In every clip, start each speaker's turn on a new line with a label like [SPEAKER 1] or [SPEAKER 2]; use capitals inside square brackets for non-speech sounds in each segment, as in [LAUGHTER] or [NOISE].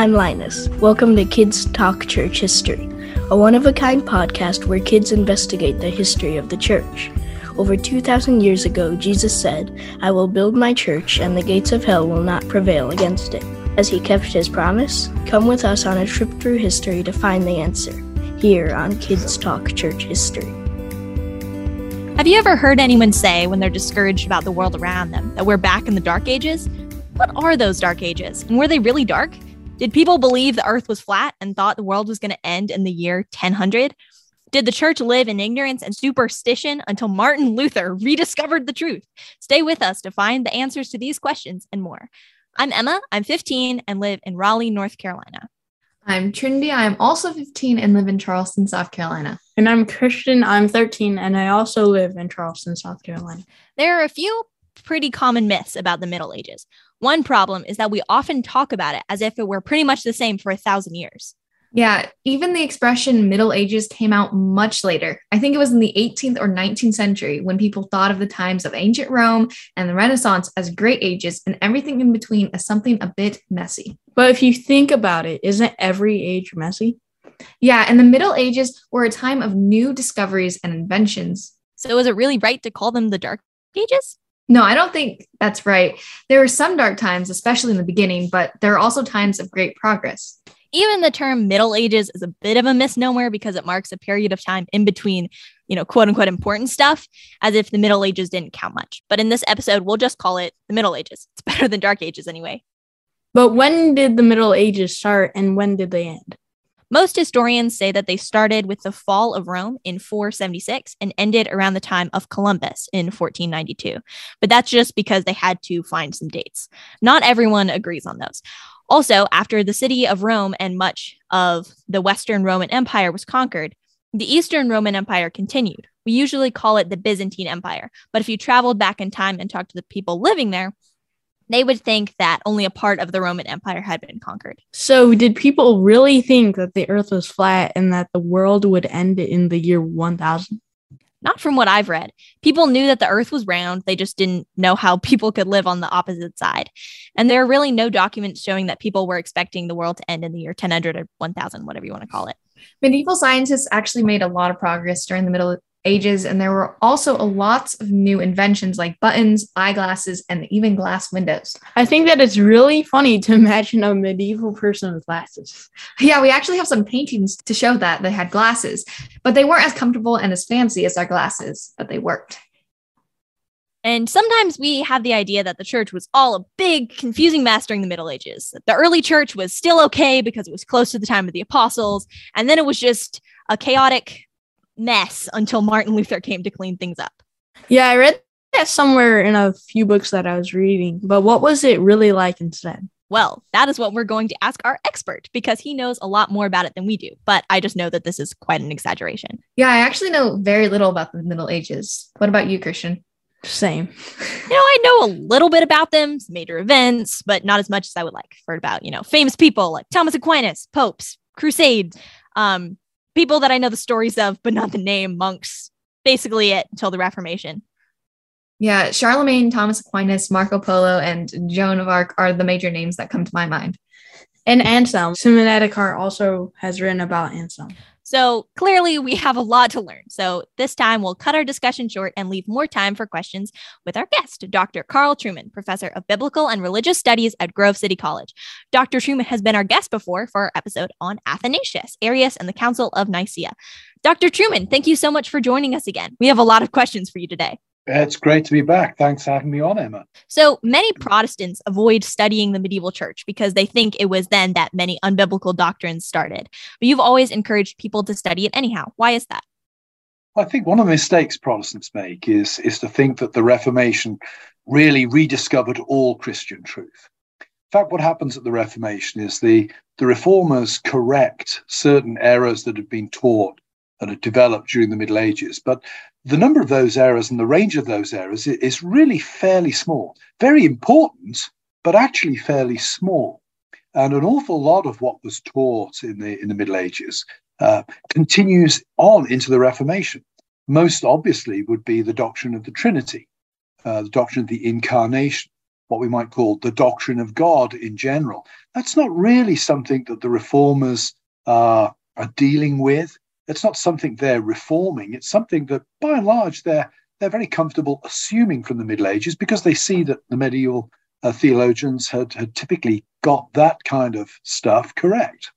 [SPEAKER 1] I'm Linus. Welcome to Kids Talk Church History, a one of a kind podcast where kids investigate the history of the church. Over 2,000 years ago, Jesus said, I will build my church, and the gates of hell will not prevail against it. As he kept his promise, come with us on a trip through history to find the answer, here on Kids Talk Church History.
[SPEAKER 2] Have you ever heard anyone say when they're discouraged about the world around them that we're back in the dark ages? What are those dark ages? And were they really dark? Did people believe the earth was flat and thought the world was going to end in the year 1000? Did the church live in ignorance and superstition until Martin Luther rediscovered the truth? Stay with us to find the answers to these questions and more. I'm Emma, I'm 15 and live in Raleigh, North Carolina.
[SPEAKER 3] I'm Trinity. I'm also 15 and live in Charleston, South Carolina.
[SPEAKER 4] And I'm Christian. I'm 13 and I also live in Charleston, South Carolina.
[SPEAKER 2] There are a few pretty common myths about the Middle Ages. One problem is that we often talk about it as if it were pretty much the same for a thousand years.
[SPEAKER 3] Yeah, even the expression Middle Ages came out much later. I think it was in the 18th or 19th century when people thought of the times of ancient Rome and the Renaissance as great ages and everything in between as something a bit messy.
[SPEAKER 4] But if you think about it, isn't every age messy?
[SPEAKER 3] Yeah, and the Middle Ages were a time of new discoveries and inventions.
[SPEAKER 2] So is it really right to call them the Dark Ages?
[SPEAKER 3] No, I don't think that's right. There were some dark times, especially in the beginning, but there are also times of great progress.
[SPEAKER 2] Even the term Middle Ages is a bit of a misnomer because it marks a period of time in between, you know, quote unquote important stuff, as if the Middle Ages didn't count much. But in this episode, we'll just call it the Middle Ages. It's better than Dark Ages anyway.
[SPEAKER 4] But when did the Middle Ages start and when did they end?
[SPEAKER 2] Most historians say that they started with the fall of Rome in 476 and ended around the time of Columbus in 1492. But that's just because they had to find some dates. Not everyone agrees on those. Also, after the city of Rome and much of the Western Roman Empire was conquered, the Eastern Roman Empire continued. We usually call it the Byzantine Empire, but if you traveled back in time and talked to the people living there, they would think that only a part of the Roman Empire had been conquered.
[SPEAKER 4] So, did people really think that the earth was flat and that the world would end in the year 1000?
[SPEAKER 2] Not from what I've read. People knew that the earth was round, they just didn't know how [LAUGHS] people could live on the opposite side. And there are really no documents showing that people were expecting the world to end in the year 1000 or 1000, whatever you want to call it.
[SPEAKER 3] Medieval scientists actually made a lot of progress during the Middle ages, and there were also a lots of new inventions like buttons, eyeglasses, and even glass windows.
[SPEAKER 4] I think that it's really funny to [LAUGHS] imagine a medieval person with glasses.
[SPEAKER 3] Yeah, we actually have some paintings to show that they had glasses, but they weren't as comfortable and as fancy as our glasses, but they worked.
[SPEAKER 2] And sometimes we have the idea that the church was all a big, confusing mess during the Middle Ages. The early church was still okay because it was close to the time of the apostles. And then it was just a chaotic mess until Martin Luther came to clean things up.
[SPEAKER 4] Yeah, I read that somewhere in a few books that I was reading, but what was it really like instead?
[SPEAKER 2] Well, that is what we're going to ask our expert because he knows a lot more about it than we do. But I just know that this is quite an exaggeration.
[SPEAKER 3] Yeah, I actually know very little about the Middle Ages. What about you, Christian?
[SPEAKER 4] Same. [LAUGHS]
[SPEAKER 2] You know, I know a little bit about them, major events, but not as much as I would like. I've heard about, you know, famous people like Thomas Aquinas, popes, crusades, um, people that I know the stories of, but not the name, monks, basically it until the Reformation.
[SPEAKER 3] Yeah, Charlemagne, Thomas Aquinas, Marco Polo, and Joan of Arc are the major names that come to my mind.
[SPEAKER 4] And Anselm. Simonetta Carr also has written about Anselm.
[SPEAKER 2] So clearly, we have a lot to learn. So this time, we'll cut our discussion short and leave more time for questions with our guest, Dr. Carl Trueman, professor of biblical and religious studies at Grove City College. Dr. Trueman has been our guest before for our episode on Athanasius, Arius, and the Council of Nicaea. Dr. Trueman, thank you so much for joining us again. We have a lot of questions for you today.
[SPEAKER 5] It's great to be back. Thanks for having me on, Emma.
[SPEAKER 2] So many Protestants avoid studying the medieval church because they think it was then that many unbiblical doctrines started. But you've always encouraged people to study it anyhow. Why is that?
[SPEAKER 5] I think one of the mistakes Protestants make is, is to think that the Reformation really rediscovered all Christian truth. In fact, what happens at the Reformation is the, the reformers correct certain errors that had been taught that had developed during the Middle Ages. But the number of those errors and the range of those errors is really fairly small. Very important, but actually fairly small. And an awful lot of what was taught in the in the Middle Ages uh, continues on into the Reformation. Most obviously would be the doctrine of the Trinity, uh, the doctrine of the Incarnation, what we might call the doctrine of God in general. That's not really something that the reformers uh, are dealing with. It's not something they're reforming. It's something that, by and large, they're they're very comfortable assuming from the Middle Ages because they see that the medieval uh, theologians had, had typically got that kind of stuff correct.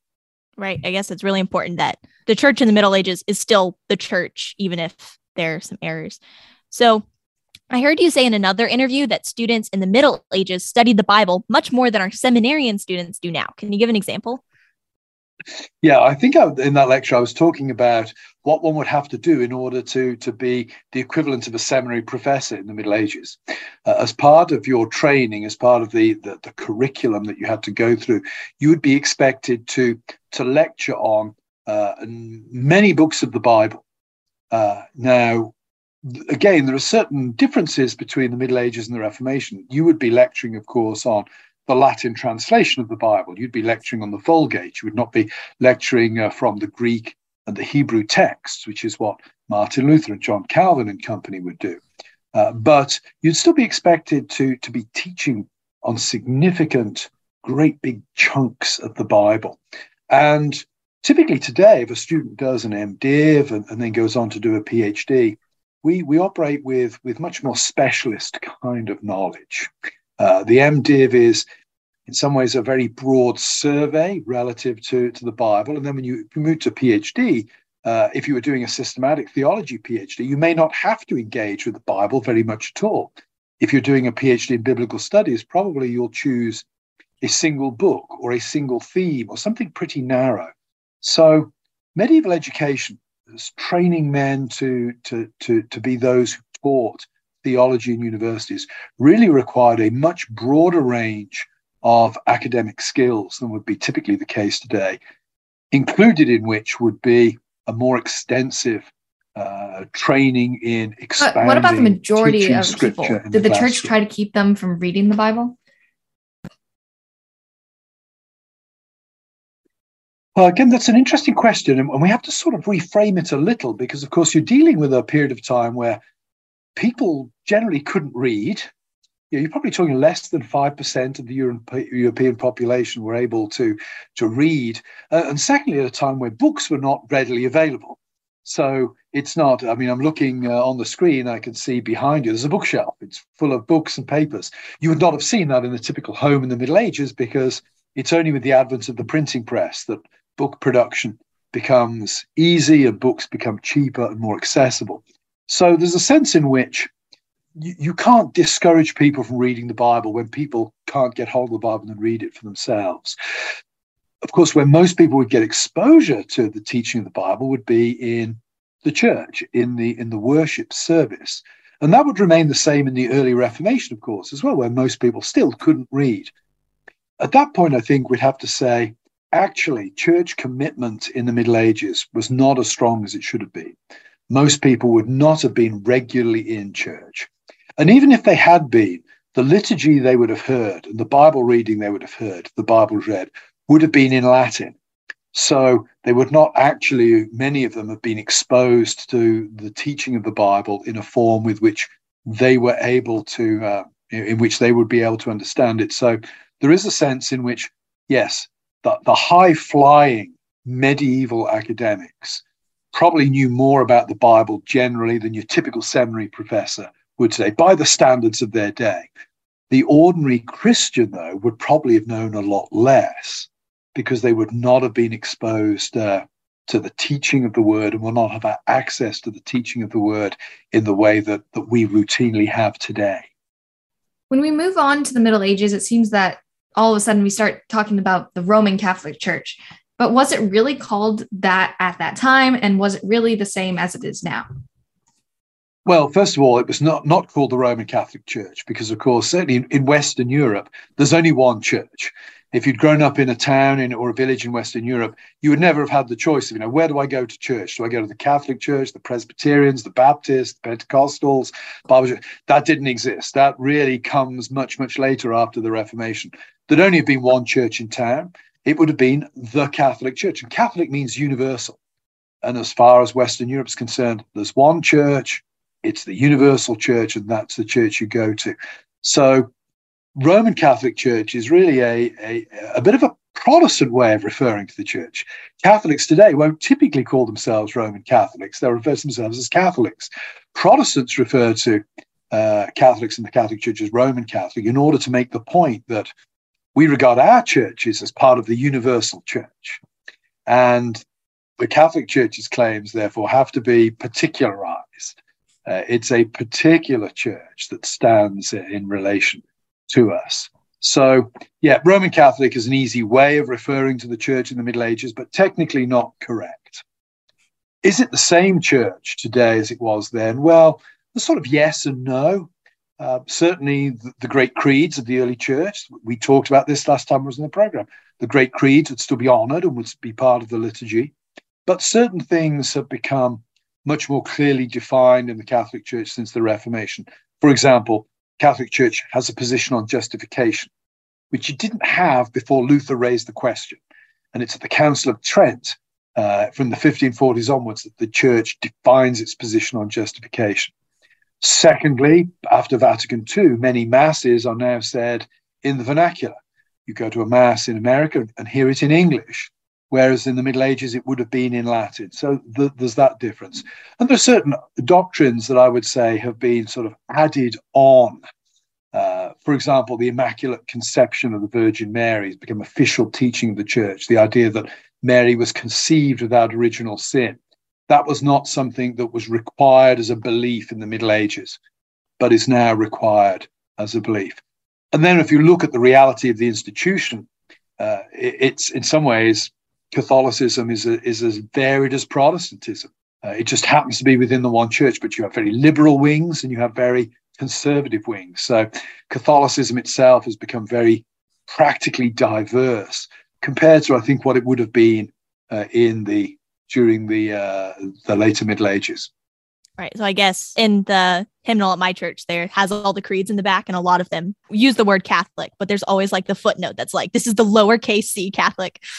[SPEAKER 2] Right. I guess it's really important that the church in the Middle Ages is still the church, even if there are some errors. So I heard you say in another interview that students in the Middle Ages studied the Bible much more than our seminarian students do now. Can you give an example?
[SPEAKER 5] Yeah, I think I, in that lecture I was talking about what one would have to do in order to, to be the equivalent of a seminary professor in the Middle Ages. Uh, as part of your training, as part of the, the, the curriculum that you had to go through, you would be expected to, to lecture on uh, many books of the Bible. Uh, now, again, there are certain differences between the Middle Ages and the Reformation. You would be lecturing, of course, on the Latin translation of the Bible. You'd be lecturing on the Vulgate. You would not be lecturing uh, from the Greek and the Hebrew texts, which is what Martin Luther and John Calvin and company would do. Uh, but you'd still be expected to, to be teaching on significant, great big chunks of the Bible. And typically today, if a student does an MDiv and, and then goes on to do a PhD, we, we operate with, with much more specialist kind of knowledge. Uh, the MDiv is, in some ways, a very broad survey relative to, to the Bible. And then when you move to PhD, uh, if you were doing a systematic theology PhD, you may not have to engage with the Bible very much at all. If you're doing a PhD in biblical studies, probably you'll choose a single book or a single theme or something pretty narrow. So, medieval education is training men to, to, to, to be those who taught theology in universities really required a much broader range of academic skills than would be typically the case today, included in which would be a more extensive uh, training in expanding.
[SPEAKER 3] what about the majority of people? Did the, the church try to keep them from reading the Bible?
[SPEAKER 5] Uh, again, that's an interesting question, and we have to sort of reframe it a little because, of course, you're dealing with a period of time where people generally couldn't read. You're probably talking less than 5% of the European population were able to, to read. Uh, and secondly, at a time where books were not readily available. So it's not, I mean, I'm looking uh, on the screen, I can see behind you, there's a bookshelf. It's full of books and papers. You would not have seen that in a typical home in the Middle Ages because it's only with the advent of the printing press that book production becomes easy and books become cheaper and more accessible. So there's a sense in which you, you can't discourage people from reading the Bible when people can't get hold of the Bible and read it for themselves. Of course, where most people would get exposure to the teaching of the Bible would be in the church, in the in the worship service. And that would remain the same in the early Reformation, of course, as well, where most people still couldn't read. At that point, I think we'd have to say, actually, church commitment in the Middle Ages was not as strong as it should have been most people would not have been regularly in church. And even if they had been, the liturgy they would have heard and the Bible reading they would have heard, the Bible read, would have been in Latin. So they would not actually, many of them have been exposed to the teaching of the Bible in a form with which they were able to, uh, in which they would be able to understand it. So there is a sense in which, yes, the, the high flying medieval academics probably knew more about the Bible generally than your typical seminary professor would say by the standards of their day. The ordinary Christian, though, would probably have known a lot less because they would not have been exposed uh, to the teaching of the word and will not have access to the teaching of the word in the way that, that we routinely have today.
[SPEAKER 3] When we move on to the Middle Ages, it seems that all of a sudden we start talking about the Roman Catholic Church. But was it really called that at that time? And was it really the same as it is now?
[SPEAKER 5] Well, first of all, it was not, not called the Roman Catholic Church because, of course, certainly in, Western Europe, there's only one church. If you'd grown up in a town in, or a village in Western Europe, you would never have had the choice of, you know, where do I go to church? Do I go to the Catholic Church, the Presbyterians, the Baptists, the Pentecostals, That didn't exist. That really comes much, much later after the Reformation. There'd only have been one church in town it would have been the Catholic Church. And Catholic means universal. And as far as Western Europe is concerned, there's one church, it's the universal church, and that's the church you go to. So Roman Catholic Church is really a, a, a bit of a Protestant way of referring to the church. Catholics today won't typically call themselves Roman Catholics, they'll refer to themselves as Catholics. Protestants refer to uh, Catholics in the Catholic Church as Roman Catholic in order to make the point that we regard our churches as part of the universal church. And the Catholic Church's claims, therefore, have to be particularized. Uh, it's a particular church that stands in relation to us. So, yeah, Roman Catholic is an easy way of referring to the church in the Middle Ages, but technically not correct. Is it the same church today as it was then? Well, the sort of yes and no. Uh, certainly, the, the, great creeds of the early church, we talked about this last time I was in the program. The great creeds would still be honored and would be part of the liturgy. But certain things have become much more clearly defined in the Catholic Church since the Reformation. For example, Catholic Church has a position on justification, which it didn't have before Luther raised the question. And it's at the Council of Trent uh, from the 1540s onwards that the Church defines its position on justification. Secondly, after Vatican II, many masses are now said in the vernacular. You go to a mass in America and hear it in English, whereas in the Middle Ages it would have been in Latin. So th- there's that difference. And there are certain doctrines that I would say have been sort of added on. Uh, for example, the Immaculate Conception of the Virgin Mary has become official teaching of the Church. The idea that Mary was conceived without original sin that was not something that was required as a belief in the Middle Ages, but is now required as a belief. And then, if you look at the reality of the institution, uh, it, it's in some ways Catholicism is, a, is as varied as Protestantism. Uh, it just happens to be within the one church, but you have very liberal wings and you have very conservative wings. So Catholicism itself has become very practically diverse compared to, I think, what it would have been uh, in the during the uh, the later Middle Ages.
[SPEAKER 2] Right. So I guess in the hymnal at my church, there has all the creeds in the back, and a lot of them use the word Catholic, but there's always like the footnote that's like, this is the lowercase c Catholic. [LAUGHS]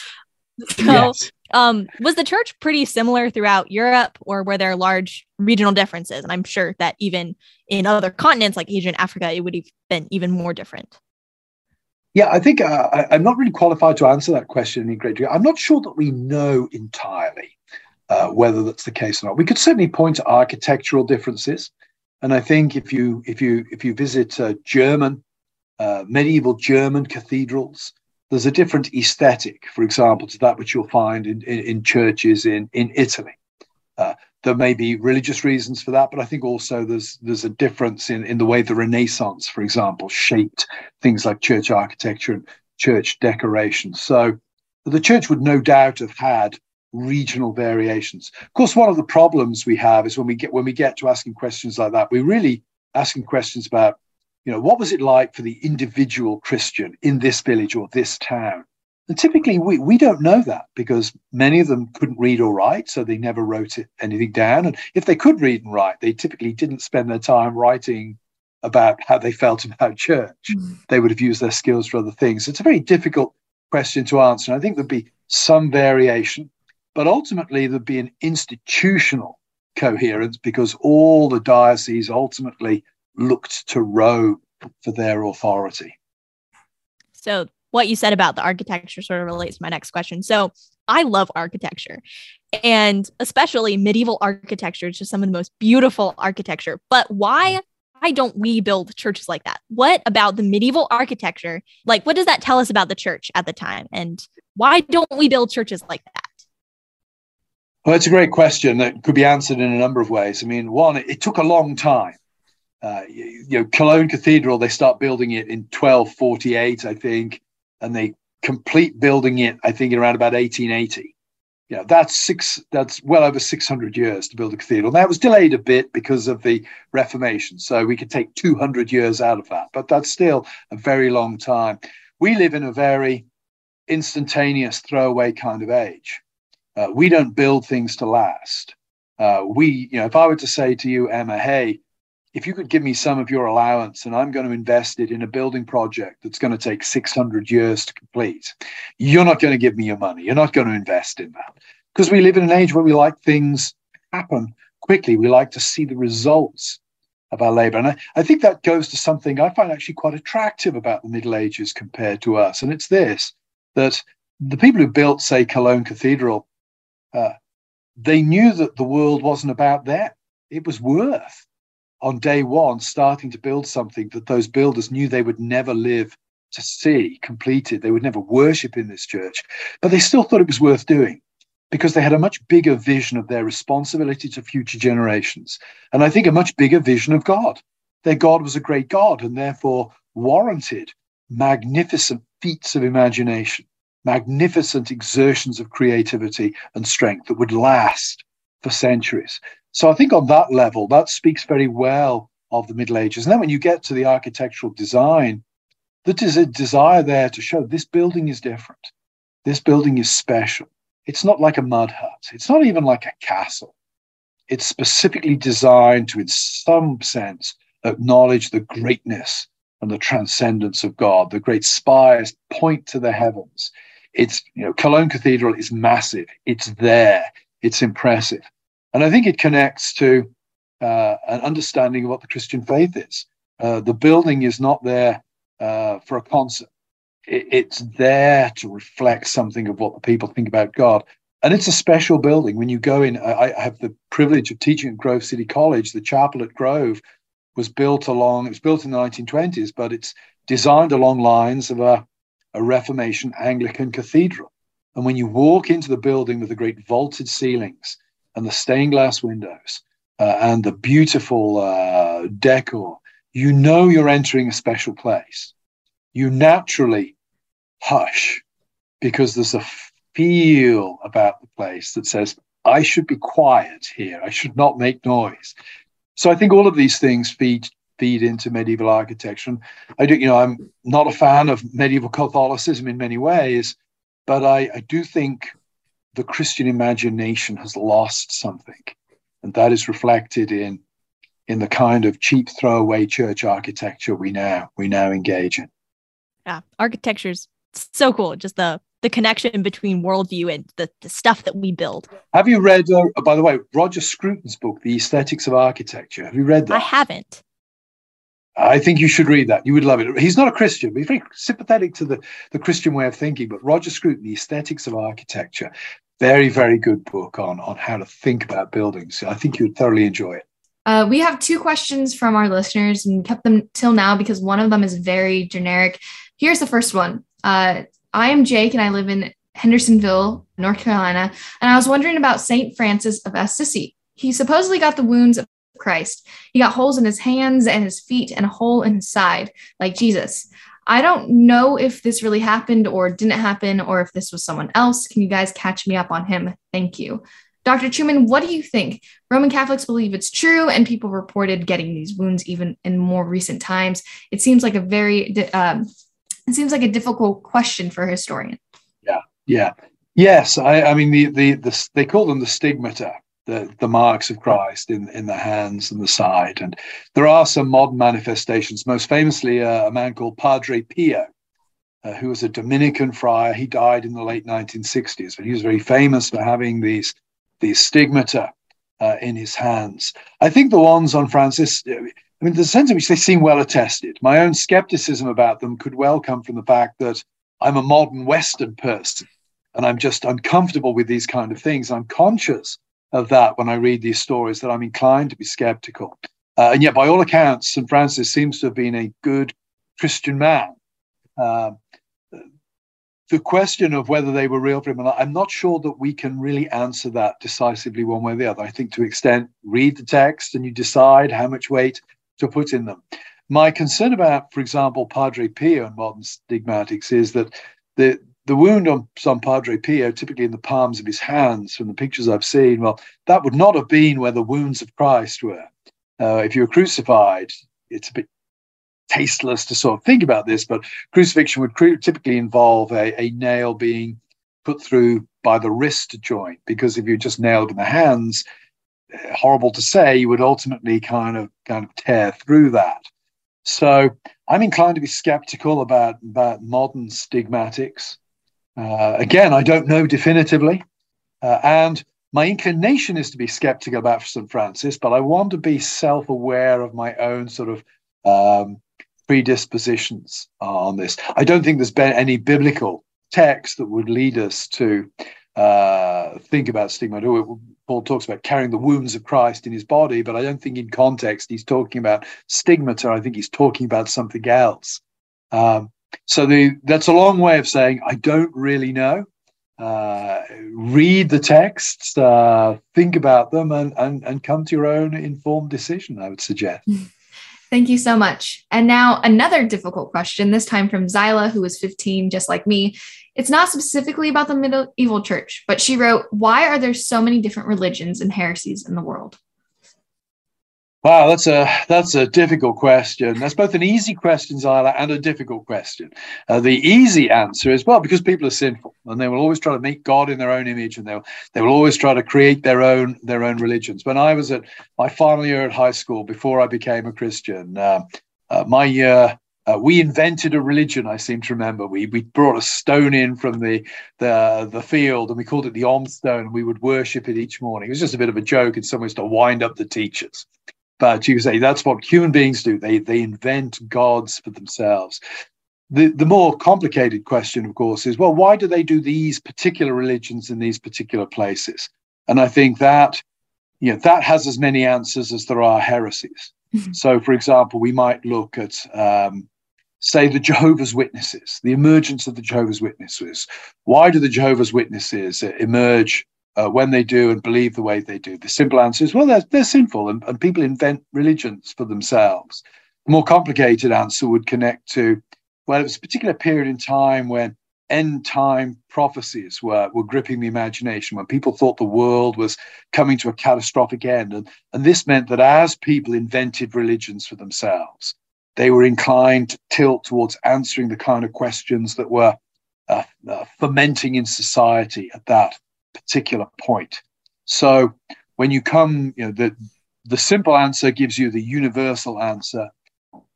[SPEAKER 2] So, yes. um, was the church pretty similar throughout Europe, or were there large regional differences? And I'm sure that even in other continents like Asia and Africa, it would have been even more different.
[SPEAKER 5] Yeah, I think uh, I, am not really qualified to answer that question in great degree. I'm not sure that we know entirely uh, whether that's the case or not. We could certainly point to architectural differences, and I think if you if you if you visit uh, German uh, medieval German cathedrals, there's a different aesthetic, for example, to that which you'll find in, in, in churches in in Italy. Uh, there may be religious reasons for that, but I think also there's there's a difference in, in the way the Renaissance, for example, shaped things like church architecture and church decoration. So the church would no doubt have had regional variations. Of course, one of the problems we have is when we get when we get to asking questions like that, we're really asking questions about, you know, what was it like for the individual Christian in this village or this town? And typically we, we don't know that because many of them couldn't read or write, so they never wrote it, anything down. And if they could read and write, they typically didn't spend their time writing about how they felt about church. Mm. They would have used their skills for other things. It's a very difficult question to answer. And I think there'd be some variation. But ultimately, there'd be an institutional coherence because all the dioceses ultimately looked to Rome for their authority.
[SPEAKER 2] So, what you said about the architecture sort of relates to my next question. So, I love architecture and especially medieval architecture is just some of the most beautiful architecture. But why why don't we build churches like that? What about the medieval architecture? Like what does that tell us about the church at the time and why don't we build churches like that?
[SPEAKER 5] Well, it's a great question that could be answered in a number of ways. I mean, one, it, took a long time. Uh, you, you know, Cologne Cathedral, they start building it in 1248, I think, and they complete building it, I think, around about 1880. You know, that's six, that's well over 600 years to build a cathedral. Now, it was delayed a bit because of the Reformation. So we could take 200 years out of that, but that's still a very long time. We live in a very instantaneous throwaway kind of age. Uh, we don't build things to last. Uh, we, you know, if I were to say to you, Emma, hey, if you could give me some of your allowance and I'm going to invest it in a building project that's going to take 600 years to complete, you're not going to give me your money. You're not going to invest in that. Because we live in an age where we like things happen quickly. We like to see the results. of our labor. And I, I think that goes to something I find actually quite attractive about the Middle Ages compared to us. And it's this that the people who built, say, Cologne Cathedral, uh, they knew that the world wasn't about them. It was worth on day one starting to build something that those builders knew they would never live to see completed. They would never worship in this church, but they still thought it was worth doing because they had a much bigger vision of their responsibility to future generations. And I think a much bigger vision of God. Their God was a great God and therefore warranted magnificent feats of imagination, magnificent exertions of creativity and strength that would last for centuries. So I think on that level, that speaks very well of the Middle Ages. And then when you get to the architectural design, that is a desire there to show this building is different. This building is special. It's not like a mud hut. It's not even like a castle. It's specifically designed to, in some sense, acknowledge the greatness and the transcendence of God. The great spires point to the heavens. It's, you know, Cologne Cathedral is massive. It's there. It's impressive. And I think it connects to uh, an understanding of what the Christian faith is. Uh, the building is not there uh, for a concert. It, it's there to reflect something of what the people think about God. And it's a special building. When you go in, I, I have the privilege of teaching at Grove City College. The chapel at Grove was built along, it was built in the 1920s, but it's designed along lines of a, a Reformation Anglican cathedral. And when you walk into the building with the great vaulted ceilings and the stained glass windows uh, and the beautiful uh, decor, you know you're entering a special place. You naturally hush because there's a feel about the place that says, I should be quiet here. I should not make noise. So I think all of these things feed feed into medieval architecture. And I do, you know, I'm not a fan of medieval Catholicism in many ways, but I, I do think the Christian imagination has lost something. And that is reflected in in the kind of cheap throwaway church architecture we now we now engage in.
[SPEAKER 2] Yeah, architecture's so cool. Just the the connection between worldview and the, the stuff that we build.
[SPEAKER 5] Have you read, uh, by the way, Roger Scruton's book, The Aesthetics of Architecture? Have you read that?
[SPEAKER 2] I haven't.
[SPEAKER 5] I think you should read that. You would love it. He's not a Christian, but he's very sympathetic to the, the Christian way of thinking. But Roger Scruton, The Aesthetics of Architecture, very, very good book on, on how to think about buildings. I think you would thoroughly enjoy it.
[SPEAKER 3] Uh, we have two questions from our listeners and kept them till now because one of them is very generic. Here's the first one. Uh, I am Jake and I live in Hendersonville, North Carolina. And I was wondering about St. Francis of Assisi. He supposedly got the wounds of Christ. He got holes in his hands and his feet and a hole in his side, like Jesus. I don't know if this really happened or didn't happen or if this was someone else. Can you guys catch me up on him? Thank you. Dr. Trueman, what do you think? Roman Catholics believe it's true, and people reported getting these wounds even in more recent times. It seems like a very um, it seems like a difficult question for a historian.
[SPEAKER 5] Yeah, yeah, yes. I, I mean, the, the the they call them the stigmata, the the marks of Christ in in the hands and the side, and there are some modern manifestations. Most famously, uh, a man called Padre Pio. Uh, who was a Dominican friar? He died in the late 1960s, but he was very famous for having these these stigmata uh, in his hands. I think the ones on Francis, I mean, the sense in which they seem well attested. My own skepticism about them could well come from the fact that I'm a modern Western person and I'm just uncomfortable with these kind of things. I'm conscious of that when I read these stories, that I'm inclined to be skeptical. Uh, and yet, by all accounts, St. Francis seems to have been a good Christian man. Uh, the question of whether they were real for him, or not, I'm not sure that we can really answer that decisively one way or the other. I think to extent, read the text and you decide how much weight to put in them. My concern about, for example, Padre Pio and modern stigmatics is that the the wound on, San Padre Pio, typically in the palms of his hands, from the pictures I've seen, well, that would not have been where the wounds of Christ were. Uh, if you were crucified, it's a bit tasteless to sort of think about this, but crucifixion would cru- typically involve a, a nail being put through by the wrist joint, because if you just nailed in the hands, horrible to say, you would ultimately kind of kind of tear through that. So I'm inclined to be skeptical about about modern stigmatics. Uh, again, I don't know definitively, uh, and my inclination is to be skeptical about St. Francis, but I want to be self aware of my own sort of um, predispositions on this. I don't think there's been any biblical text that would lead us to uh, think about stigma. Paul talks about carrying the wounds of Christ in his body, but I don't think in context he's talking about stigmata. I think he's talking about something else. Um, so the, that's a long way of saying I don't really know. Uh, read the texts, uh, think about them, and, and, and come to your own informed decision, I would suggest. [LAUGHS]
[SPEAKER 3] Thank you so much. And now another difficult question, this time from Zyla, who was 15, just like me. It's not specifically about the medieval church, but she wrote, Why are there so many different religions and heresies in the world?
[SPEAKER 5] Wow, that's a that's a difficult question. That's both an easy question, Zyla, and a difficult question. Uh, the easy answer is well, because people are sinful, and they will always try to make God in their own image, and they they will always try to create their own their own religions. When I was at my final year at high school, before I became a Christian, uh, uh, my year. Uh, we invented a religion. I seem to remember. We we brought a stone in from the the the field, and we called it the Om stone. And we would worship it each morning. It was just a bit of a joke in some ways to wind up the teachers. But you say that's what human beings do. They they invent gods for themselves. The the more complicated question, of course, is well, why do they do these particular religions in these particular places? And I think that you know that has as many answers as there are heresies. Mm-hmm. So, for example, we might look at um, say the Jehovah's Witnesses, the emergence of the Jehovah's Witnesses. Why do the Jehovah's Witnesses emerge uh, when they do and believe the way they do? The simple answer is, well, they're, they're sinful and, and people invent religions for themselves. The more complicated answer would connect to, well, it was a particular period in time when end time prophecies were, were gripping the imagination, when people thought the world was coming to a catastrophic end. And, and this meant that as people invented religions for themselves, they were inclined to tilt towards answering the kind of questions that were uh, uh, fermenting in society at that particular point. So when you come, you know, the, the simple answer gives you the universal answer.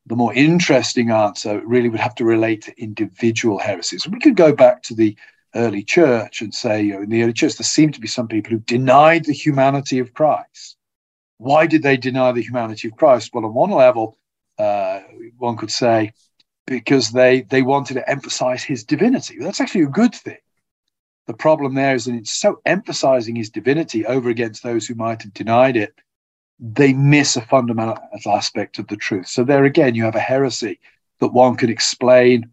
[SPEAKER 5] The more interesting answer really would have to relate to individual heresies. We could go back to the early church and say, you know, in the early church, there seemed to be some people who denied the humanity of Christ. Why did they deny the humanity of Christ? Well, on one level, uh, one could say because they they wanted to emphasize his divinity. That's actually a good thing. The problem there is that it's so emphasizing his divinity over against those who might have denied it, they miss a fundamental aspect of the truth. So there again, you have a heresy that one can explain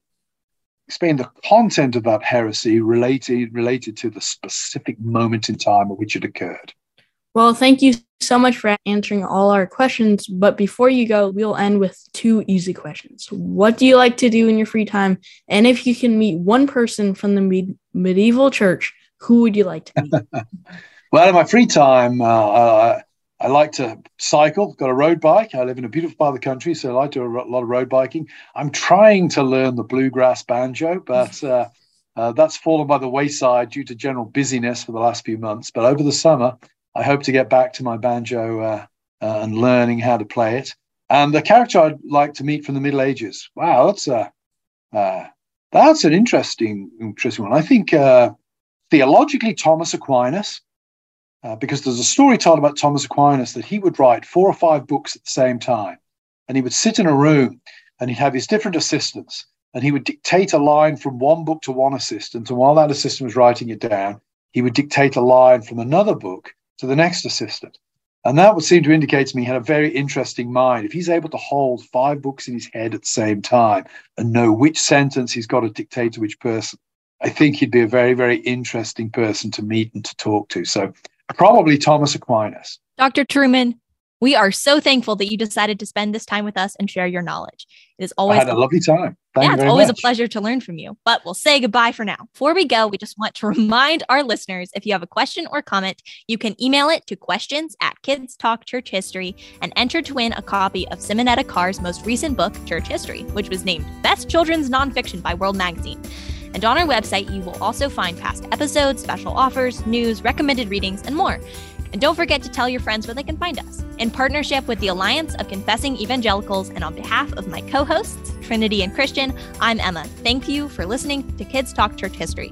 [SPEAKER 5] explain the content of that heresy related related to the specific moment in time at which it occurred.
[SPEAKER 4] Well, thank you so much for answering all our questions. But before you go, we'll end with two easy questions. What do you like to do in your free time? And if you can meet one person from the medieval church, who would you like to meet? [LAUGHS]
[SPEAKER 5] well, in my free time, uh, I like to cycle. Got a road bike. I live in a beautiful part of the country, so I like to do a lot of road biking. I'm trying to learn the bluegrass banjo, but uh, uh, that's fallen by the wayside due to general busyness for the last few months. But over the summer, I hope to get back to my banjo uh, uh, and learning how to play it. And the character I'd like to meet from the Middle Ages. Wow, that's a uh, that's an interesting interesting one. I think uh, theologically Thomas Aquinas, uh, because there's a story told about Thomas Aquinas that he would write four or five books at the same time, and he would sit in a room and he'd have his different assistants, and he would dictate a line from one book to one assistant, and while that assistant was writing it down, he would dictate a line from another book to the next assistant. And that would seem to indicate to me he had a very interesting mind. If he's able to hold five books in his head at the same time and know which sentence he's got to dictate to which person, I think he'd be a very, very interesting person to meet and to talk to. So probably Thomas Aquinas.
[SPEAKER 2] Dr. Trueman, we are so thankful that you decided to spend this time with us and share your knowledge. It is always
[SPEAKER 5] I had a, lovely time.
[SPEAKER 2] Thank yeah, it's always much. a pleasure to learn from you. But we'll say goodbye for now. Before we go, we just want to [LAUGHS] remind our listeners if you have a question or comment, you can email it to questions at Kids Talk Church History and enter to win a copy of Simonetta Carr's most recent book, Church History, which was named Best Children's Nonfiction by World Magazine. And on our website, you will also find past episodes, special offers, news, recommended readings, and more. And don't forget to tell your friends where they can find us. In partnership with the Alliance of Confessing Evangelicals and on behalf of my co hosts, Trinity and Christian, I'm Emma. Thank you for listening to Kids Talk Church History.